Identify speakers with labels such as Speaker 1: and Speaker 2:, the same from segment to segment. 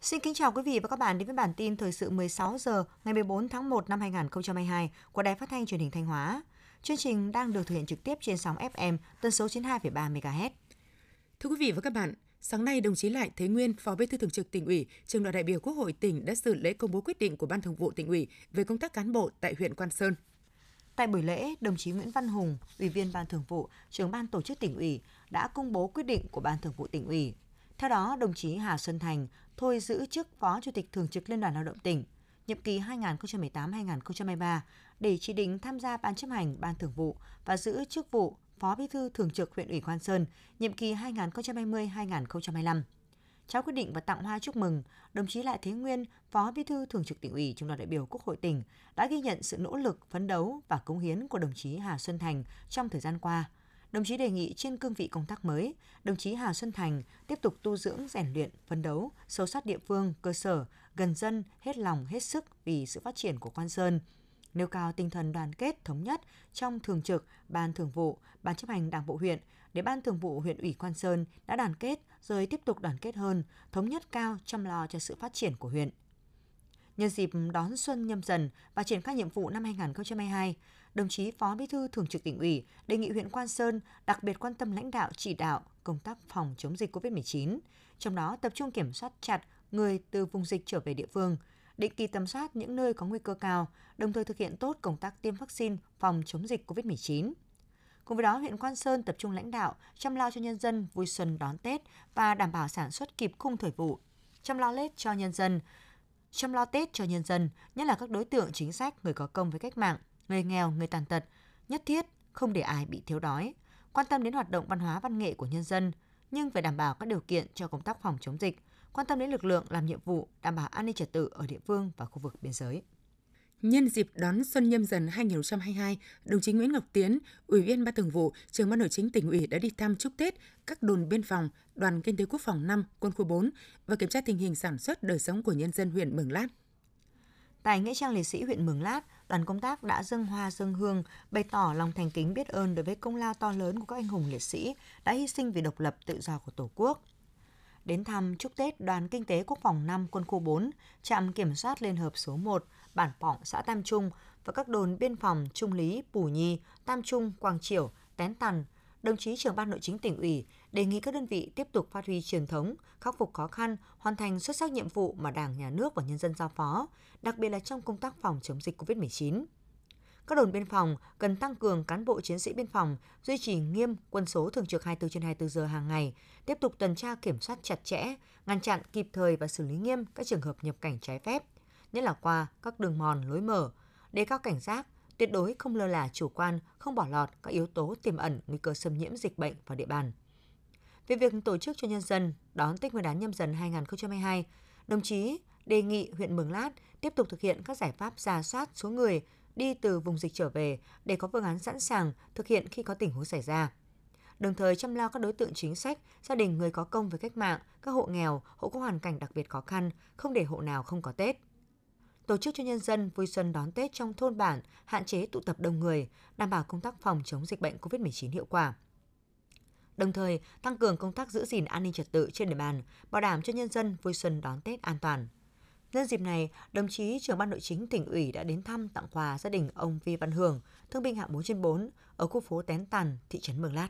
Speaker 1: Xin kính chào quý vị và các bạn đến với bản tin thời sự 16 giờ ngày 14 tháng 1 năm 2022 của Đài Phát thanh Truyền hình Thanh Hóa. Chương trình đang được thực hiện trực tiếp trên sóng FM tần số 92,3 MHz.
Speaker 2: Thưa quý vị và các bạn, sáng nay đồng chí Lại Thế Nguyên, Phó Bí thư Thường trực tỉnh ủy, trường đoàn đại biểu Quốc hội tỉnh đã dự lễ công bố quyết định của Ban Thường vụ tỉnh ủy về công tác cán bộ tại huyện Quan Sơn.
Speaker 1: Tại buổi lễ, đồng chí Nguyễn Văn Hùng, Ủy viên Ban Thường vụ, trưởng Ban Tổ chức tỉnh ủy đã công bố quyết định của Ban Thường vụ tỉnh ủy. Theo đó, đồng chí Hà Xuân Thành thôi giữ chức Phó Chủ tịch Thường trực Liên đoàn Lao động tỉnh, nhiệm kỳ 2018-2023 để chỉ định tham gia Ban chấp hành Ban Thường vụ và giữ chức vụ Phó Bí thư Thường trực huyện ủy Quan Sơn, nhiệm kỳ 2020-2025. Trao quyết định và tặng hoa chúc mừng, đồng chí Lại Thế Nguyên, Phó Bí thư Thường trực tỉnh ủy trung đoàn đại biểu Quốc hội tỉnh đã ghi nhận sự nỗ lực, phấn đấu và cống hiến của đồng chí Hà Xuân Thành trong thời gian qua. Đồng chí đề nghị trên cương vị công tác mới, đồng chí Hà Xuân Thành tiếp tục tu dưỡng, rèn luyện, phấn đấu, sâu sát địa phương, cơ sở, gần dân, hết lòng, hết sức vì sự phát triển của Quan Sơn, nêu cao tinh thần đoàn kết thống nhất trong thường trực, ban thường vụ, ban chấp hành đảng bộ huyện để ban thường vụ huyện ủy Quan Sơn đã đoàn kết rồi tiếp tục đoàn kết hơn, thống nhất cao chăm lo cho sự phát triển của huyện. Nhân dịp đón xuân nhâm dần và triển khai nhiệm vụ năm 2022, đồng chí Phó Bí thư Thường trực tỉnh ủy đề nghị huyện Quan Sơn đặc biệt quan tâm lãnh đạo chỉ đạo công tác phòng chống dịch COVID-19, trong đó tập trung kiểm soát chặt người từ vùng dịch trở về địa phương, định kỳ tầm soát những nơi có nguy cơ cao, đồng thời thực hiện tốt công tác tiêm vaccine phòng chống dịch COVID-19. Cùng với đó, huyện Quan Sơn tập trung lãnh đạo chăm lo cho nhân dân vui xuân đón Tết và đảm bảo sản xuất kịp khung thời vụ, chăm lo Tết cho nhân dân, chăm lo Tết cho nhân dân, nhất là các đối tượng chính sách, người có công với cách mạng, người nghèo, người tàn tật, nhất thiết không để ai bị thiếu đói, quan tâm đến hoạt động văn hóa văn nghệ của nhân dân, nhưng phải đảm bảo các điều kiện cho công tác phòng chống dịch, quan tâm đến lực lượng làm nhiệm vụ đảm bảo an ninh trật tự ở địa phương và khu vực biên giới.
Speaker 2: Nhân dịp đón Xuân Nhâm Dần 2022, đồng chí Nguyễn Ngọc Tiến, Ủy viên Ban Thường vụ, Trưởng ban Nội chính tỉnh ủy đã đi thăm chúc Tết các đồn biên phòng, đoàn kinh tế quốc phòng 5, quân khu 4 và kiểm tra tình hình sản xuất đời sống của nhân dân huyện Mường Lát.
Speaker 1: Tại nghĩa trang liệt sĩ huyện Mường Lát, đoàn công tác đã dâng hoa dâng hương, bày tỏ lòng thành kính biết ơn đối với công lao to lớn của các anh hùng liệt sĩ đã hy sinh vì độc lập tự do của Tổ quốc – đến thăm chúc Tết Đoàn Kinh tế Quốc phòng 5 Quân khu 4, trạm kiểm soát Liên hợp số 1, bản Pọng, xã Tam Trung và các đồn biên phòng Trung Lý, Pù Nhi, Tam Trung, Quang Triểu, Tén Tần, đồng chí trưởng ban nội chính tỉnh ủy đề nghị các đơn vị tiếp tục phát huy truyền thống, khắc phục khó khăn, hoàn thành xuất sắc nhiệm vụ mà Đảng, Nhà nước và nhân dân giao phó, đặc biệt là trong công tác phòng chống dịch COVID-19 các đồn biên phòng cần tăng cường cán bộ chiến sĩ biên phòng duy trì nghiêm quân số thường trực 24 trên 24 giờ hàng ngày, tiếp tục tuần tra kiểm soát chặt chẽ, ngăn chặn kịp thời và xử lý nghiêm các trường hợp nhập cảnh trái phép, nhất là qua các đường mòn lối mở, đề cao cảnh giác, tuyệt đối không lơ là chủ quan, không bỏ lọt các yếu tố tiềm ẩn nguy cơ xâm nhiễm dịch bệnh vào địa bàn. Về việc tổ chức cho nhân dân đón Tết Nguyên đán nhâm dần 2022, đồng chí đề nghị huyện Mường Lát tiếp tục thực hiện các giải pháp giả soát số người đi từ vùng dịch trở về để có phương án sẵn sàng thực hiện khi có tình huống xảy ra. Đồng thời chăm lo các đối tượng chính sách, gia đình người có công với cách mạng, các hộ nghèo, hộ có hoàn cảnh đặc biệt khó khăn, không để hộ nào không có Tết. Tổ chức cho nhân dân vui xuân đón Tết trong thôn bản, hạn chế tụ tập đông người, đảm bảo công tác phòng chống dịch bệnh COVID-19 hiệu quả đồng thời tăng cường công tác giữ gìn an ninh trật tự trên địa bàn, bảo đảm cho nhân dân vui xuân đón Tết an toàn. Nhân dịp này, đồng chí trưởng ban nội chính tỉnh ủy đã đến thăm tặng quà gia đình ông Vi Văn Hưởng, thương binh hạng 4 trên 4 ở khu phố Tén Tàn, thị trấn Mường Lát.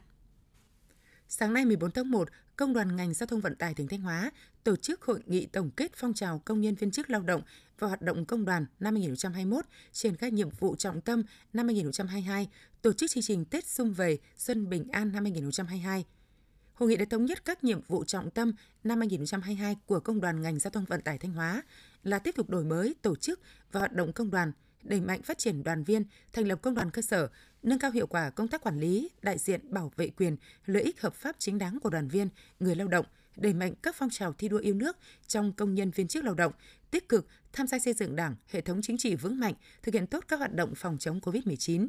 Speaker 2: Sáng nay 14 tháng 1, Công đoàn ngành giao thông vận tải tỉnh Thanh Hóa tổ chức hội nghị tổng kết phong trào công nhân viên chức lao động và hoạt động công đoàn năm 2021 triển khai nhiệm vụ trọng tâm năm 2022, tổ chức chương trình Tết xung vầy Xuân Bình An năm 2022 Hội nghị đã thống nhất các nhiệm vụ trọng tâm năm 2022 của Công đoàn ngành giao thông vận tải Thanh Hóa là tiếp tục đổi mới tổ chức và hoạt động công đoàn, đẩy mạnh phát triển đoàn viên, thành lập công đoàn cơ sở, nâng cao hiệu quả công tác quản lý, đại diện bảo vệ quyền, lợi ích hợp pháp chính đáng của đoàn viên, người lao động, đẩy mạnh các phong trào thi đua yêu nước trong công nhân viên chức lao động, tích cực tham gia xây dựng Đảng, hệ thống chính trị vững mạnh, thực hiện tốt các hoạt động phòng chống COVID-19.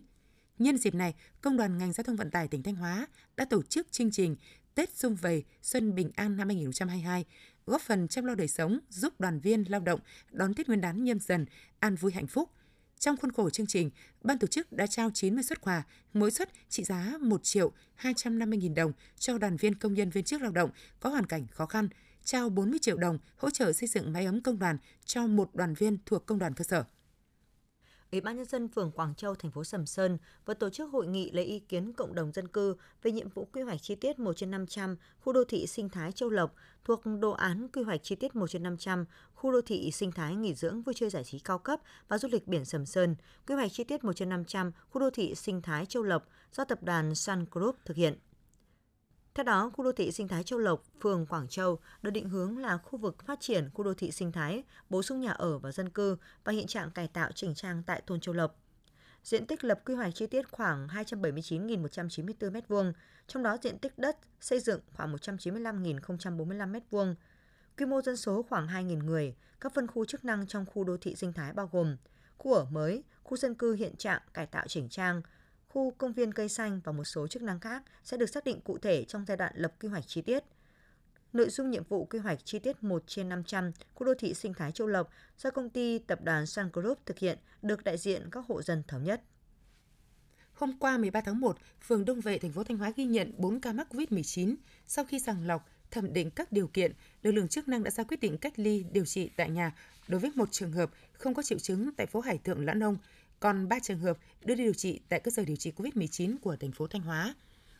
Speaker 2: Nhân dịp này, Công đoàn ngành giao thông vận tải tỉnh Thanh Hóa đã tổ chức chương trình Tết Xung Vầy Xuân Bình An năm 2022, góp phần chăm lo đời sống, giúp đoàn viên lao động đón Tết Nguyên đán nhâm dần, an vui hạnh phúc. Trong khuôn khổ chương trình, ban tổ chức đã trao 90 xuất quà, mỗi suất trị giá 1 triệu 250 nghìn đồng cho đoàn viên công nhân viên chức lao động có hoàn cảnh khó khăn, trao 40 triệu đồng hỗ trợ xây dựng máy ấm công đoàn cho một đoàn viên thuộc công đoàn cơ sở.
Speaker 1: Ủy ban nhân dân phường Quảng Châu, thành phố Sầm Sơn vừa tổ chức hội nghị lấy ý kiến cộng đồng dân cư về nhiệm vụ quy hoạch chi tiết 1 trên 500 khu đô thị sinh thái Châu Lộc thuộc đồ án quy hoạch chi tiết 1 trên 500 khu đô thị sinh thái nghỉ dưỡng vui chơi giải trí cao cấp và du lịch biển Sầm Sơn, quy hoạch chi tiết 1 trên 500 khu đô thị sinh thái Châu Lộc do tập đoàn Sun Group thực hiện. Theo đó, khu đô thị sinh thái Châu Lộc, phường Quảng Châu được định hướng là khu vực phát triển khu đô thị sinh thái, bổ sung nhà ở và dân cư và hiện trạng cải tạo chỉnh trang tại thôn Châu Lộc. Diện tích lập quy hoạch chi tiết khoảng 279.194 m2, trong đó diện tích đất xây dựng khoảng 195.045 m2. Quy mô dân số khoảng 2.000 người, các phân khu chức năng trong khu đô thị sinh thái bao gồm khu ở mới, khu dân cư hiện trạng cải tạo chỉnh trang, khu công viên cây xanh và một số chức năng khác sẽ được xác định cụ thể trong giai đoạn lập quy hoạch chi tiết. Nội dung nhiệm vụ quy hoạch chi tiết 1 trên 500 khu đô thị sinh thái Châu Lộc do công ty tập đoàn Sun Group thực hiện được đại diện các hộ dân thống nhất.
Speaker 2: Hôm qua 13 tháng 1, phường Đông Vệ, thành phố Thanh Hóa ghi nhận 4 ca mắc COVID-19. Sau khi sàng lọc, thẩm định các điều kiện, lực lượng chức năng đã ra quyết định cách ly điều trị tại nhà đối với một trường hợp không có triệu chứng tại phố Hải Thượng Lãn Ông còn 3 trường hợp đưa đi điều trị tại cơ sở điều trị COVID-19 của thành phố Thanh Hóa.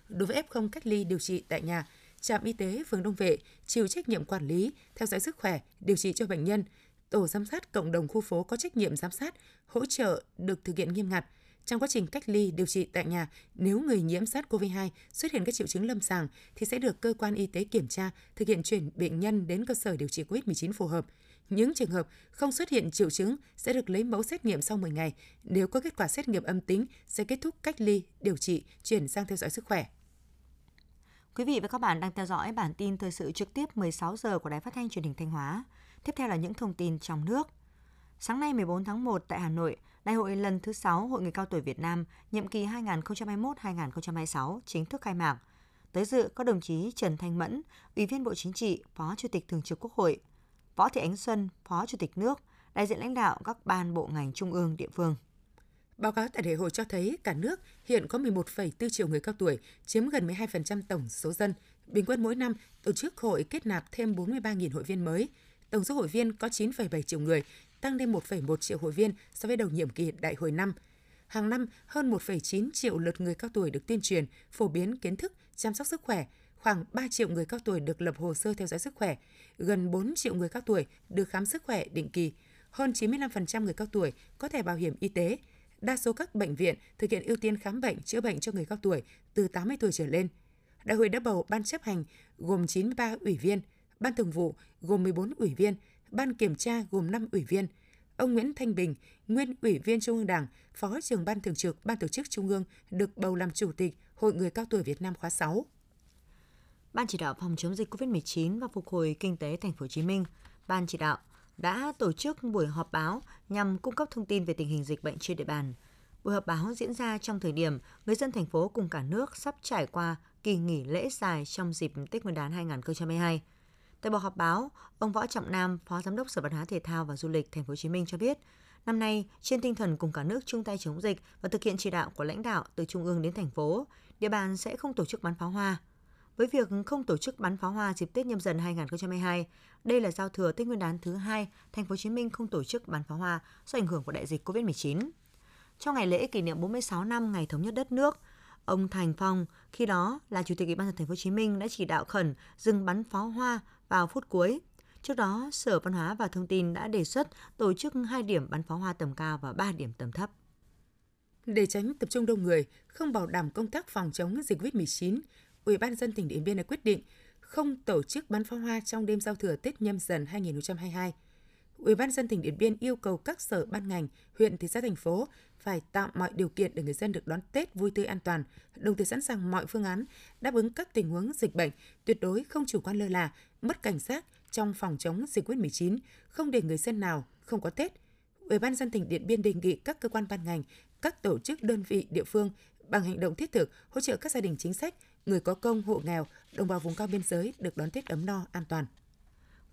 Speaker 2: Đối với F0 cách ly điều trị tại nhà, trạm y tế phường Đông Vệ chịu trách nhiệm quản lý, theo dõi sức khỏe, điều trị cho bệnh nhân. Tổ giám sát cộng đồng khu phố có trách nhiệm giám sát, hỗ trợ được thực hiện nghiêm ngặt. Trong quá trình cách ly điều trị tại nhà, nếu người nhiễm SARS-CoV-2 xuất hiện các triệu chứng lâm sàng thì sẽ được cơ quan y tế kiểm tra, thực hiện chuyển bệnh nhân đến cơ sở điều trị COVID-19 phù hợp. Những trường hợp không xuất hiện triệu chứng sẽ được lấy mẫu xét nghiệm sau 10 ngày. Nếu có kết quả xét nghiệm âm tính, sẽ kết thúc cách ly, điều trị, chuyển sang theo dõi sức khỏe.
Speaker 1: Quý vị và các bạn đang theo dõi bản tin thời sự trực tiếp 16 giờ của Đài Phát thanh Truyền hình Thanh Hóa. Tiếp theo là những thông tin trong nước. Sáng nay 14 tháng 1 tại Hà Nội, Đại hội lần thứ 6 Hội người cao tuổi Việt Nam nhiệm kỳ 2021-2026 chính thức khai mạc. Tới dự có đồng chí Trần Thanh Mẫn, Ủy viên Bộ Chính trị, Phó Chủ tịch Thường trực Quốc hội, Võ Thị Ánh Xuân, Phó Chủ tịch nước, đại diện lãnh đạo các ban bộ ngành trung ương địa phương.
Speaker 2: Báo cáo tại đại hội cho thấy cả nước hiện có 11,4 triệu người cao tuổi, chiếm gần 12% tổng số dân. Bình quân mỗi năm, tổ chức hội kết nạp thêm 43.000 hội viên mới. Tổng số hội viên có 9,7 triệu người, tăng lên 1,1 triệu hội viên so với đầu nhiệm kỳ đại hội năm. Hàng năm, hơn 1,9 triệu lượt người cao tuổi được tuyên truyền, phổ biến kiến thức, chăm sóc sức khỏe, khoảng 3 triệu người cao tuổi được lập hồ sơ theo dõi sức khỏe, gần 4 triệu người cao tuổi được khám sức khỏe định kỳ, hơn 95% người cao tuổi có thẻ bảo hiểm y tế. Đa số các bệnh viện thực hiện ưu tiên khám bệnh, chữa bệnh cho người cao tuổi từ 80 tuổi trở lên. Đại hội đã bầu ban chấp hành gồm 93 ủy viên, ban thường vụ gồm 14 ủy viên, ban kiểm tra gồm 5 ủy viên. Ông Nguyễn Thanh Bình, nguyên ủy viên Trung ương Đảng, phó trưởng ban thường trực ban tổ chức Trung ương được bầu làm chủ tịch Hội người cao tuổi Việt Nam khóa 6.
Speaker 1: Ban chỉ đạo phòng chống dịch COVID-19 và phục hồi kinh tế thành phố Hồ Chí Minh, ban chỉ đạo đã tổ chức buổi họp báo nhằm cung cấp thông tin về tình hình dịch bệnh trên địa bàn. Buổi họp báo diễn ra trong thời điểm người dân thành phố cùng cả nước sắp trải qua kỳ nghỉ lễ dài trong dịp Tết Nguyên đán 2022. Tại buổi họp báo, ông Võ Trọng Nam, Phó Giám đốc Sở Văn hóa Thể thao và Du lịch Thành phố Hồ Chí Minh cho biết, năm nay trên tinh thần cùng cả nước chung tay chống dịch và thực hiện chỉ đạo của lãnh đạo từ trung ương đến thành phố, địa bàn sẽ không tổ chức bắn pháo hoa. Với việc không tổ chức bắn pháo hoa dịp Tết nhâm dần 2022, đây là giao thừa Tết Nguyên đán thứ hai, thành phố Hồ Chí Minh không tổ chức bắn pháo hoa do ảnh hưởng của đại dịch COVID-19. Trong ngày lễ kỷ niệm 46 năm ngày thống nhất đất nước, ông Thành Phong, khi đó là chủ tịch Ủy ban nhân thành phố Hồ Chí Minh đã chỉ đạo khẩn dừng bắn pháo hoa vào phút cuối. Trước đó, Sở Văn hóa và Thông tin đã đề xuất tổ chức 2 điểm bắn pháo hoa tầm cao và 3 điểm tầm thấp.
Speaker 2: Để tránh tập trung đông người, không bảo đảm công tác phòng chống dịch COVID-19, Ủy ban dân tỉnh Điện Biên đã quyết định không tổ chức bắn pháo hoa trong đêm giao thừa Tết nhâm dần 2022. Ủy ban dân tỉnh Điện Biên yêu cầu các sở ban ngành, huyện, thị xã thành phố phải tạo mọi điều kiện để người dân được đón Tết vui tươi an toàn, đồng thời sẵn sàng mọi phương án đáp ứng các tình huống dịch bệnh, tuyệt đối không chủ quan lơ là, mất cảnh giác trong phòng chống dịch COVID-19, không để người dân nào không có Tết. Ủy ban dân tỉnh Điện Biên đề nghị các cơ quan ban ngành, các tổ chức đơn vị địa phương bằng hành động thiết thực hỗ trợ các gia đình chính sách, người có công, hộ nghèo, đồng bào vùng cao biên giới được đón Tết ấm no, an toàn.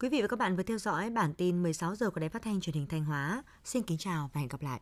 Speaker 1: Quý vị và các bạn vừa theo dõi bản tin 16 giờ của Đài Phát thanh Truyền hình Thanh Hóa. Xin kính chào và hẹn gặp lại.